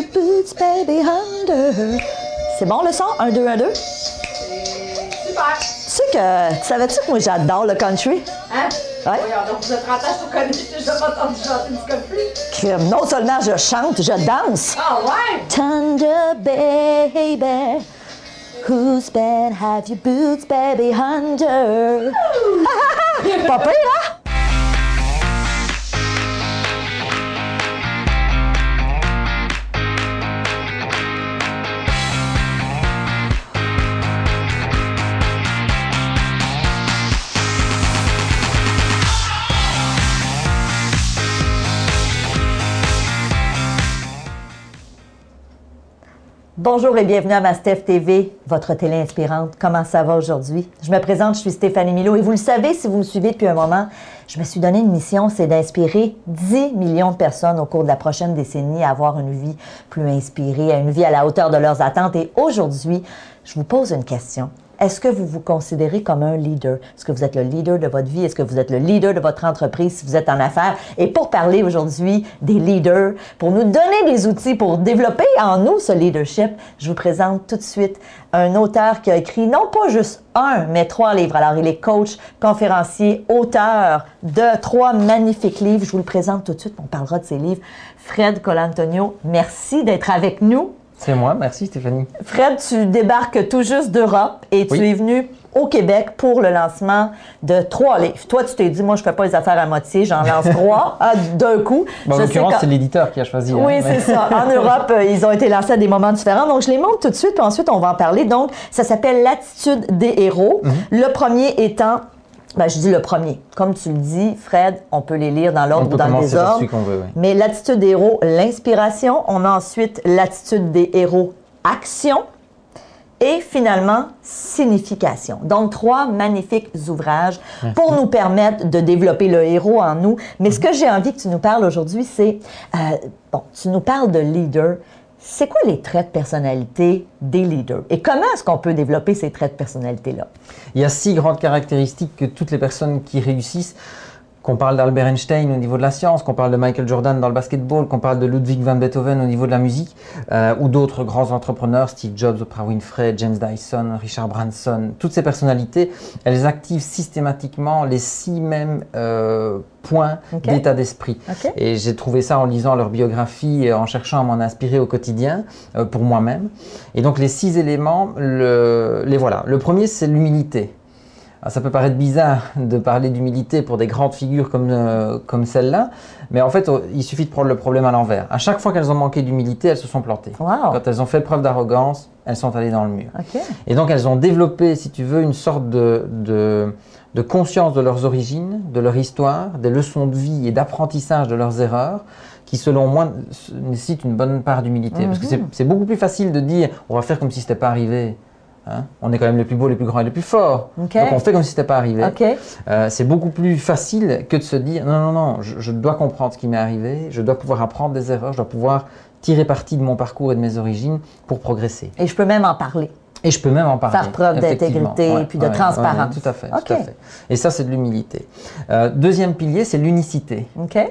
your boots, baby, under. C'est bon le son? Un, deux, un, deux? Super! Tu sais que, tu savais-tu que moi j'adore le country? Hein? Ouais. Voyons donc, vous êtes 30 ans, je connais, j'ai déjà entendu chanter du country. Que non seulement je chante, je danse. Ah ouais? Thunder, baby. Whose bed have your boots, baby, under? Pas pire, hein? Bonjour et bienvenue à Mastef TV, votre télé inspirante. Comment ça va aujourd'hui? Je me présente, je suis Stéphanie Milo et vous le savez si vous me suivez depuis un moment, je me suis donné une mission, c'est d'inspirer 10 millions de personnes au cours de la prochaine décennie à avoir une vie plus inspirée, à une vie à la hauteur de leurs attentes. Et aujourd'hui, je vous pose une question. Est-ce que vous vous considérez comme un leader? Est-ce que vous êtes le leader de votre vie? Est-ce que vous êtes le leader de votre entreprise si vous êtes en affaires? Et pour parler aujourd'hui des leaders, pour nous donner des outils pour développer en nous ce leadership, je vous présente tout de suite un auteur qui a écrit non pas juste un, mais trois livres. Alors, il est coach, conférencier, auteur de trois magnifiques livres. Je vous le présente tout de suite. On parlera de ces livres. Fred Colantonio, merci d'être avec nous. C'est moi, merci Stéphanie. Fred, tu débarques tout juste d'Europe et tu Oui. es venu au Québec pour le lancement de trois livres. Toi, tu t'es dit, moi, je fais pas les affaires à moitié, j'en lance trois ah, d'un coup. Bon, en l'occurrence, c'est l'éditeur qui a choisi. hein, oui, mais- c'est ça. En Europe, euh, ils ont été lancés à des moments différents. Donc, je les montre tout de suite, puis ensuite, on va en parler. Donc, ça s'appelle L'attitude des héros. Mhm. Le premier étant, ben, je dis le premier. Comme tu le dis, Fred, on peut les lire dans l'ordre ou dans le désordre. veut, oui. Mais l'attitude des héros, l'inspiration. On a ensuite l'attitude des héros, action. Et finalement, signification. Donc, trois magnifiques ouvrages pour nous permettre de développer le héros en nous. Mais ce que j'ai envie que tu nous parles aujourd'hui, c'est, euh, bon, tu nous parles de leader. C'est quoi les traits de personnalité des leaders? Et comment est-ce qu'on peut développer ces traits de personnalité-là? Il y a six grandes caractéristiques que toutes les personnes qui réussissent, qu'on parle d'Albert Einstein au niveau de la science, qu'on parle de Michael Jordan dans le basketball, qu'on parle de Ludwig van Beethoven au niveau de la musique, euh, ou d'autres grands entrepreneurs, Steve Jobs, Oprah Winfrey, James Dyson, Richard Branson, toutes ces personnalités, elles activent systématiquement les six mêmes euh, points d'état d'esprit. Et j'ai trouvé ça en lisant leur biographie, et en cherchant à m'en inspirer au quotidien euh, pour moi-même. Et donc les six éléments, le- les voilà. Le premier, c'est l'humilité. Alors, ça peut paraître bizarre de parler d'humilité pour des grandes figures comme, euh, comme celle-là, mais en fait, il suffit de prendre le problème à l'envers. À chaque fois qu'elles ont manqué d'humilité, elles se sont plantées. Wow! Quand elles ont fait preuve d'arrogance, elles sont allées dans le mur. Et donc elles ont développé, si tu veux, une sorte de, de, de conscience de leurs origines, de leur histoire, des leçons de vie et d'apprentissage de leurs erreurs, qui selon moi nécessitent une bonne part d'humilité. Parce que c'est- c'est beaucoup plus facile de dire on va faire comme si c'était pas arrivé. Hein on est quand même les plus beaux, les plus grands et les plus forts. Donc on fait comme si c'était pas arrivé. Euh, c'est beaucoup plus facile que de se dire non, non, non, je, je dois comprendre ce qui m'est arrivé, je dois pouvoir apprendre des erreurs, je dois pouvoir tirer parti de mon parcours et de mes origines pour progresser. Et je peux même en parler. Et je peux même en parler. Faire preuve d'intégrité et puis de transparence. tout à fait, Ok. tout à fait. Et ça, c'est de l'humilité. Euh, deuxième pilier, c'est l'unicité.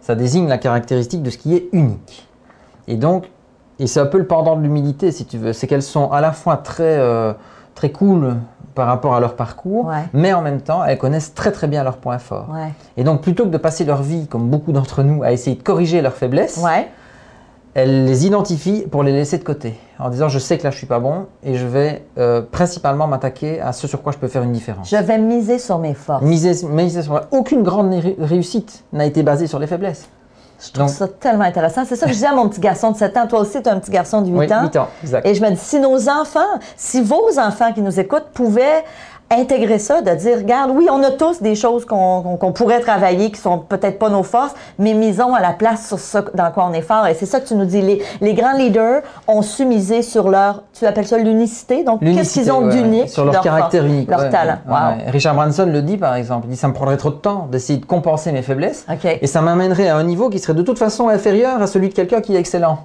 Ça désigne la caractéristique de ce qui est unique. Et donc, et c'est un peu le pendant de l'humilité, si tu veux, c'est qu'elles sont à la fois très, euh, très cool par rapport à leur parcours, Ouais. mais en même temps, elles connaissent très très bien leurs points forts. Ouais. Et donc, plutôt que de passer leur vie, comme beaucoup d'entre nous, à essayer de corriger leurs faiblesses, Ouais. elle les identifie pour les laisser de côté, en disant je sais que là je suis pas bon et je vais euh, principalement m'attaquer à ce sur quoi je peux faire une différence. Je vais miser sur mes forces. Miser, miser sur aucune grande ré- réussite n'a été basée sur les faiblesses. Je trouve Donc- ça tellement intéressant. C'est ça que je disais à mon petit garçon de 7 ans. Toi aussi, tu as un petit garçon de 8 Oui, ans. 8 ans, exact. Et je me dis, si nos enfants, si vos enfants qui nous écoutent pouvaient intégrer ça, de dire, regarde, oui, on a tous des choses qu'on pourrait travailler, qui sont peut-être pas nos forces, mais misons à la place sur ce dans quoi on est fort. Et c'est ça que tu nous dis. Les, les grands leaders ont su miser sur leur, tu appelles ça l'unicité? Donc, qu'est-ce qu'ils ont ouais, d'unique? Sur leur, caractère force, unique. Leur ouais, talent. ouais, Wow. Richard Branson le dit par exemple, il dit ça me prendrait trop de temps d'essayer de compenser mes faiblesses OK. et ça m'amènerait à un niveau qui serait de toute façon inférieur à celui de quelqu'un qui est excellent.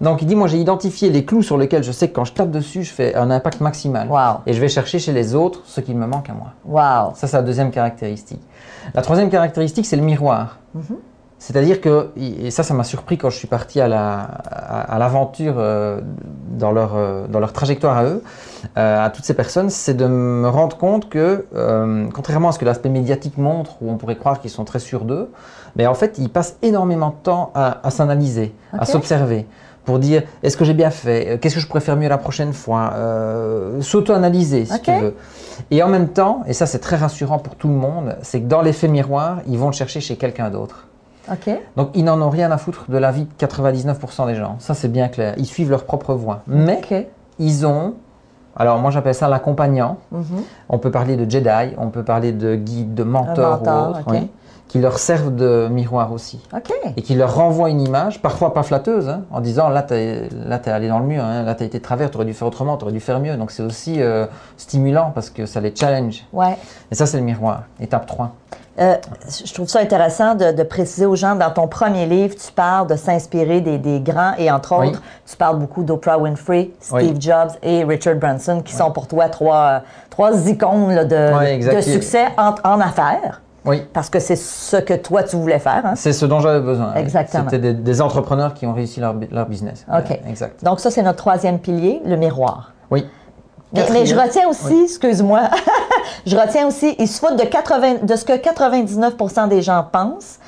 Donc il dit moi j'ai identifié les clous sur lesquels je sais que quand je tape dessus je fais un impact maximal Wow. et je vais chercher chez les autres ce qui me manque à moi. Wow. Ça c'est la deuxième caractéristique. La troisième caractéristique c'est le miroir. C'est-à-dire que, et ça, ça m'a surpris quand je suis parti à la- à, à l'aventure euh, dans, leur, euh, dans leur trajectoire à eux, euh, à toutes ces personnes, c'est de me rendre compte que, contrairement à ce que l'aspect médiatique montre, où on pourrait croire qu'ils sont très sûrs d'eux, mais en fait, ils passent énormément de temps à, à s'analyser, à s'observer, pour dire est-ce que j'ai bien fait, Euh, qu'est-ce que je pourrais faire mieux la prochaine fois, euh, s'auto-analyser si tu veux. Et en même temps, et ça c'est très rassurant pour tout le monde, c'est que dans l'effet miroir, ils vont le chercher chez quelqu'un d'autre. Donc ils n'en ont rien à foutre de la vie de 99% des gens. Ça c'est bien clair. Ils suivent leur propre voie. Mais ils ont, alors moi j'appelle ça l'accompagnant. Mhm. On peut parler de Jedi, on peut parler de guide, de mentor, mentor, ou autre, oui, qui leur servent de miroir aussi. OK. Et qui leur renvoient une image, parfois pas flatteuse, hein, en disant là t'es allé dans le mur, hein, là t'as été de travers, t'aurais dû faire autrement, t'aurais dû faire mieux. Donc c'est aussi euh, stimulant parce que ça les challenge. Ouais. Et ça c'est le miroir. Étape 3. Euh, je trouve ça intéressant de, de préciser aux gens, dans ton premier livre, tu parles de s'inspirer des, des grands et entre Oui. autres, tu parles beaucoup d'Oprah Winfrey, Steve Oui. Jobs et Richard Branson, qui sont pour toi trois, trois icônes là, de succès en, en affaires, Oui. parce que c'est ce que toi tu voulais faire. hein? C'est ce dont j'avais besoin. Exactement. C'était des, des entrepreneurs qui ont réussi leur, leur business. OK. Exact. Donc ça, c'est notre troisième pilier, le miroir. Oui. Mais, je retiens aussi, excuse-moi, je retiens aussi, ils se foutent de, 80 de ce que 99% des gens pensent.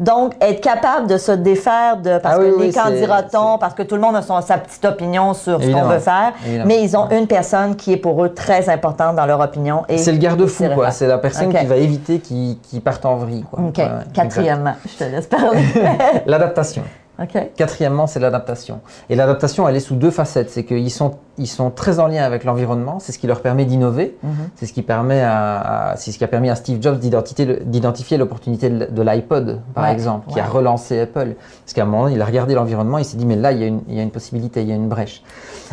Donc, être capable de se défaire de. Parce Ah oui, que oui, les candidatons, c'est- parce que tout le monde a son- sa petite opinion sur ce qu'on veut faire. Évidemment. Mais ils ont une personne qui est pour eux très importante dans leur opinion. et C'est le garde-fou, quoi. C'est la personne qui va éviter qu'ils qu'ils partent en vrille, quoi. Ouais. Quatrièmement, je te laisse parler. L'adaptation. Quatrièmement, c'est l'adaptation. Et l'adaptation, elle est sous deux facettes. C'est qu'ils sont, ils sont très en lien avec l'environnement. C'est ce qui leur permet d'innover. Mhm. C'est ce qui permet à, à- c'est ce qui a permis à Steve Jobs d'identifier l'opportunité de de l'iPod, par Ouais, exemple, qui a relancé Apple. Parce qu'à un moment, il a regardé l'environnement, il s'est dit, mais là, il y, a une, il y a une possibilité, il y a une brèche.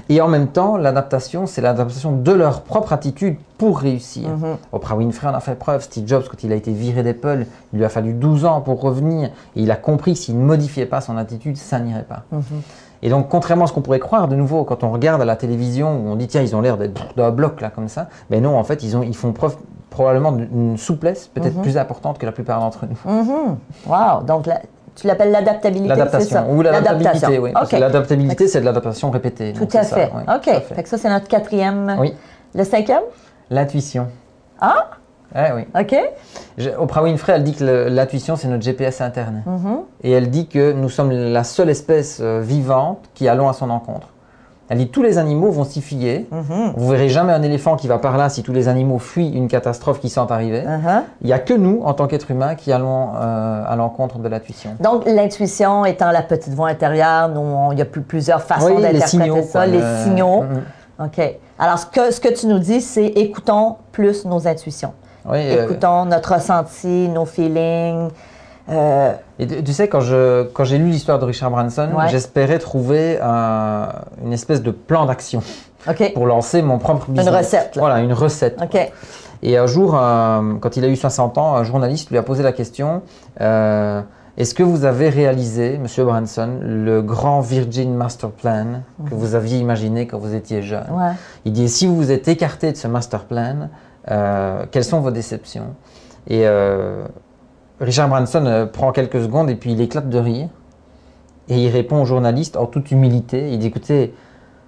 Et en même temps, l'adaptation, c'est l'adaptation de leur propre attitude pour réussir. Mhm. Oprah Winfrey en a fait preuve. Steve Jobs, quand il a été viré d'Apple, il lui a fallu 12 ans pour revenir. Et il a compris que s'il ne modifiait pas son attitude, ça n'irait pas. Mhm. Et donc, contrairement à ce qu'on pourrait croire, de nouveau, quand on regarde à la télévision, où on dit, tiens, ils ont l'air d'être dans un bloc, là, comme ça, mais non, en fait, ils, ont, ils font preuve probablement d'une souplesse peut-être plus importante que la plupart d'entre nous. Mhm. Wow. Donc, la- tu l'appelles l'adaptabilité, c'est ça? L'adaptation, ou l'adaptabilité, oui. Parce que OK. L'adaptabilité, c'est de l'adaptation répétée. Tout à ça, OK. tout à fait. Que ça, c'est notre quatrième. Oui. Le cinquième? L'intuition. Ah! Ouais, oui. OK. Je- Oprah Winfrey, elle dit que l'intuition, c'est notre GPS interne. Mhm. Et elle dit que nous sommes la seule espèce euh, vivante qui allons à son encontre. Elle dit tous les animaux vont s'y fier. Mhm. Vous verrez jamais un éléphant qui va par là si tous les animaux fuient une catastrophe qui sent arriver. Uh-huh. Il n'y a que nous, en tant qu'êtres humains, qui allons euh, à l'encontre de l'intuition. Donc, l'intuition étant la petite voix intérieure, nous, on- il y a plus- plusieurs façons Oui, d'interpréter ça, quoi, les le- signaux. Mhm. OK. Alors, ce que, ce que tu nous dis, c'est écoutons plus nos intuitions. Oui, euh, Écoutons notre ressenti, nos feelings. Euh, Et tu tu sais, quand je quand j'ai lu l'histoire de Richard Branson, Ouais. j'espérais trouver un- une espèce de plan d'action pour lancer mon propre business. recette, là. Voilà, une recette. Et un jour, euh, quand il a eu 60 ans, un journaliste lui a posé la question euh, Est-ce que vous avez réalisé, Monsieur Branson, le grand Virgin Master Plan que vous aviez imaginé quand vous étiez jeune? Mhm. Ouais. Il dit Si vous vous êtes écarté de ce Master Plan, euh, quelles sont vos déceptions? Et euh, Richard Branson euh, prend quelques secondes et puis il éclate de rire. Et il répond au journaliste en toute humilité. Il dit Écoutez,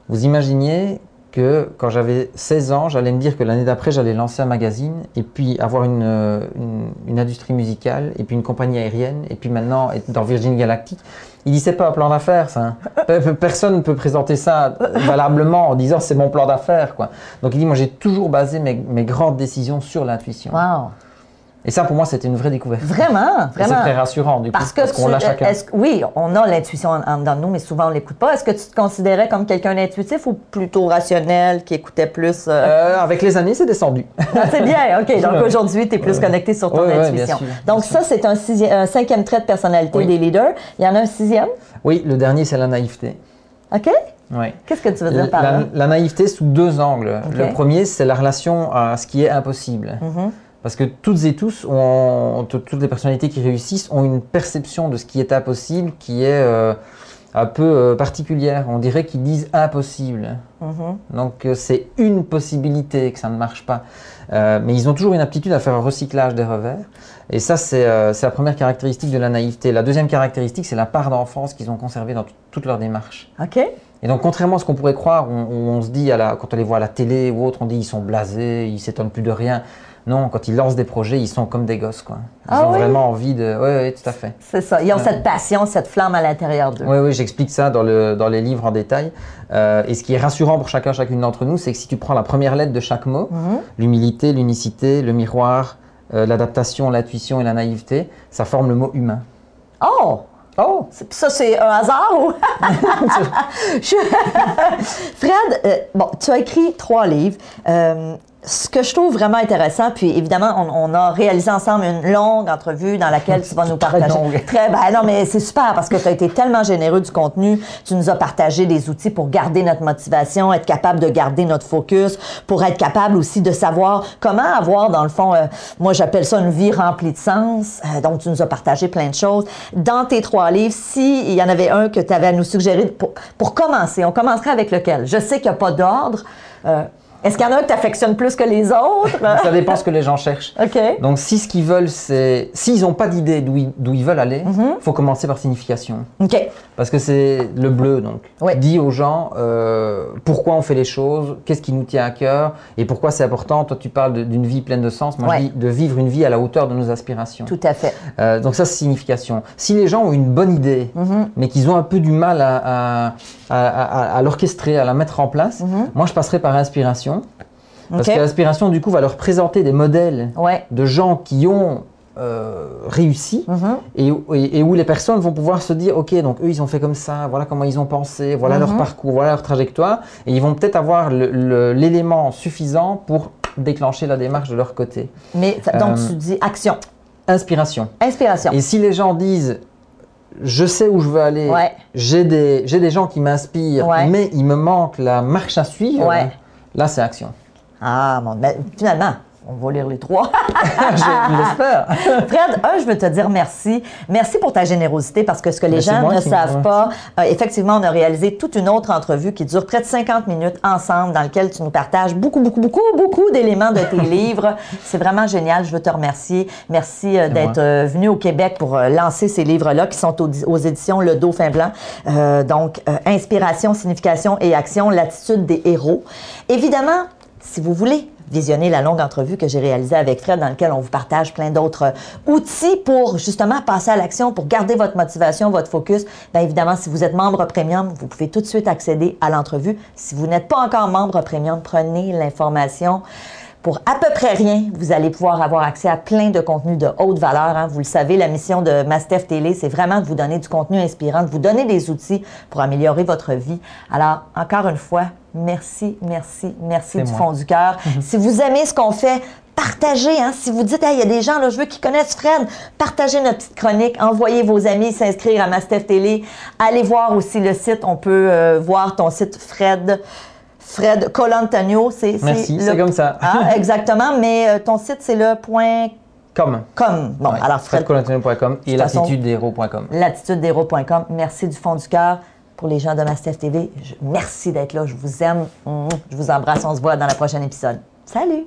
vous imaginiez que quand j'avais 16 ans, j'allais me dire que l'année d'après, j'allais lancer un magazine et puis avoir une, une, une industrie musicale et puis une compagnie aérienne et puis maintenant être dans Virgin Galactic. Il dit c'est pas un plan d'affaires ça. Pe- pe- Personne ne peut présenter ça valablement en disant c'est mon plan d'affaires quoi. Donc il dit moi j'ai toujours basé mes, mes grandes décisions sur l'intuition. Wow. Et ça pour moi c'était une vraie découverte. Vraiment, Et C'est vraiment? très rassurant du coup Parce que qu'on l'a chacun. est-ce que- oui, on a l'intuition en, en dedans de nous, mais souvent on l'écoute pas. Est-ce que tu te considérais comme quelqu'un d'intuitif ou plutôt rationnel, qui écoutait plus euh, Euh, avec les années c'est descendu. Ah, C'est bien, OK. Donc aujourd'hui, tu es plus connecté sur ton intuition. bien sûr, Donc ça, c'est un, cinquième trait de personnalité Oui. des leaders. Il y en a un sixième? oui le dernier c'est la naïveté. OK? Ouais. Qu'est-ce que tu veux dire par La, là? la naïveté sous deux angles. Le premier, c'est la relation à ce qui est impossible. Mhm. Parce que toutes et tous, ont, toutes les personnalités qui réussissent ont une perception de ce qui est impossible qui est, euh, un peu euh, particulière. On dirait qu'ils disent impossible. Donc euh, c'est une possibilité que ça ne marche pas. Mais ils ont toujours une aptitude à faire un recyclage des revers. Et ça, c'est la première caractéristique de la naïveté. La deuxième caractéristique, c'est la part d'enfance qu'ils ont conservée dans tout- toute leur démarche. OK? Et donc, contrairement à ce qu'on pourrait croire, on, on- on se dit, à la, quand on les voit à la télé ou autre, on dit ils sont blasés, ils s'étonnent plus de rien. Non, quand ils lancent des projets, ils sont comme des gosses. Quoi. Ils Ah ont oui? vraiment envie de... Oui, oui, tout à fait. C'est ça. Ils ont cette passion, cette flamme à l'intérieur d'eux. Oui, oui, j'explique ça dans, le, dans les livres en détail. Euh, et ce qui est rassurant pour chacun, chacune d'entre nous, c'est que si tu prends la première lettre de chaque mot, l'humilité, l'unicité, le miroir, euh, l'adaptation, l'intuition et la naïveté, ça forme le mot humain. Oh! Oh Ça, c'est un hasard ou? Fred, euh, bon, tu as écrit trois livres. Euh, ce que je trouve vraiment intéressant, puis évidemment, on, on a réalisé ensemble une longue entrevue dans laquelle tu vas nous Très partager. longue. Très, ben non, mais c'est super parce que tu as été tellement généreux du contenu. Tu nous as partagé des outils pour garder notre motivation, être capable de garder notre focus, pour être capable aussi de savoir comment avoir, dans le fond, euh, moi j'appelle ça une vie remplie de sens. Euh, donc, tu nous as partagé plein de choses. Dans tes trois livres, s'il y en avait un que tu avais à nous suggérer pour, pour commencer, on commencerait avec lequel? Je sais qu'il n'y a pas d'ordre. Euh, Est-ce qu'il y en a que tu affectionnes plus que les autres? Ça dépend ce que les gens cherchent. Donc, si ce qu'ils veulent, c'est. S'ils n'ont pas d'idée d'où ils, veulent aller, il Mhm. faut commencer par signification. Parce que c'est le bleu, donc. Oui. Dis aux gens euh, pourquoi on fait les choses, qu'est-ce qui nous tient à cœur et pourquoi c'est important. Toi, tu parles d'une vie pleine de sens. Moi, Ouais. je dis de vivre une vie à la hauteur de nos aspirations. Tout à fait. Euh, donc ça, c'est signification. Si les gens ont une bonne idée, Mhm. mais qu'ils ont un peu du mal à, à, à- à- à l'orchestrer, à la mettre en place, moi, je passerai par inspiration. Parce Mhm. Que l'inspiration, du coup, va leur présenter des modèles Ouais. de gens qui ont euh, réussi Mhm. et, où- et- et où les personnes vont pouvoir se dire, ok, donc eux, ils ont fait comme ça, voilà comment ils ont pensé, voilà Mhm. leur parcours, voilà leur trajectoire, et ils vont peut-être avoir l'élément suffisant pour déclencher la démarche de leur côté. Mais ça- donc, Euh, tu dis action, Inspiration. inspiration. Et si les gens disent je sais où je veux aller, Ouais. j'ai des, j'ai des gens qui m'inspirent, Ouais. mais il me manque la marche à suivre, Ouais. Là c'est action. Ah, mon, ben, finalement, on va lire les trois. je l'espère. Fred, un, je veux te dire merci. Merci pour ta générosité parce que ce que les Ben, gens ne savent pas, euh, effectivement, on a réalisé toute une autre entrevue qui dure près de 50 minutes ensemble dans laquelle tu nous partages beaucoup, beaucoup, beaucoup, beaucoup d'éléments de tes livres. C'est vraiment génial. Je veux te remercier. Merci euh, d'être euh, venu au Québec pour lancer ces livres-là qui sont aux, aux éditions Le Dauphin Blanc. Donc, inspiration, signification et action, l'attitude des héros. Évidemment, si vous voulez visionner la longue entrevue que j'ai réalisée avec Fred, dans laquelle on vous partage plein d'autres euh, outils pour justement passer à l'action, pour garder votre motivation, votre focus. Bien évidemment, si vous êtes membre premium, vous pouvez tout de suite accéder à l'entrevue. Si vous n'êtes pas encore membre premium, prenez l'information. Pour à peu près rien, vous allez pouvoir avoir accès à plein de contenus de haute valeur. hein. Vous le savez, la mission de Mastef Télé, c'est vraiment de vous donner du contenu inspirant, de vous donner des outils pour améliorer votre vie. Alors, encore une fois, merci, merci, merci du moi. fond du cœur. Si vous aimez ce qu'on fait, partagez. Hein? Si vous dites, Hey, il y a des gens, là, je veux qu'ils connaissent Fred, partagez notre petite chronique, envoyez vos amis s'inscrire à Mastef Télé. Allez voir aussi le site. On peut euh, voir ton site Fred. Fred Colantagno, c'est Merci, c'est comme ça. Ah, exactement, mais euh, ton site, c'est le point Comme. com. Bon, Ouais, alors Fred, fredcolantonio.com et latitudeshéros.com. latitudeshéros.com. Merci du fond du cœur. Pour les gens de Mastef TV, je- merci d'être là. Je vous aime. Mouah. Je vous embrasse. On se voit dans le prochain épisode. Salut!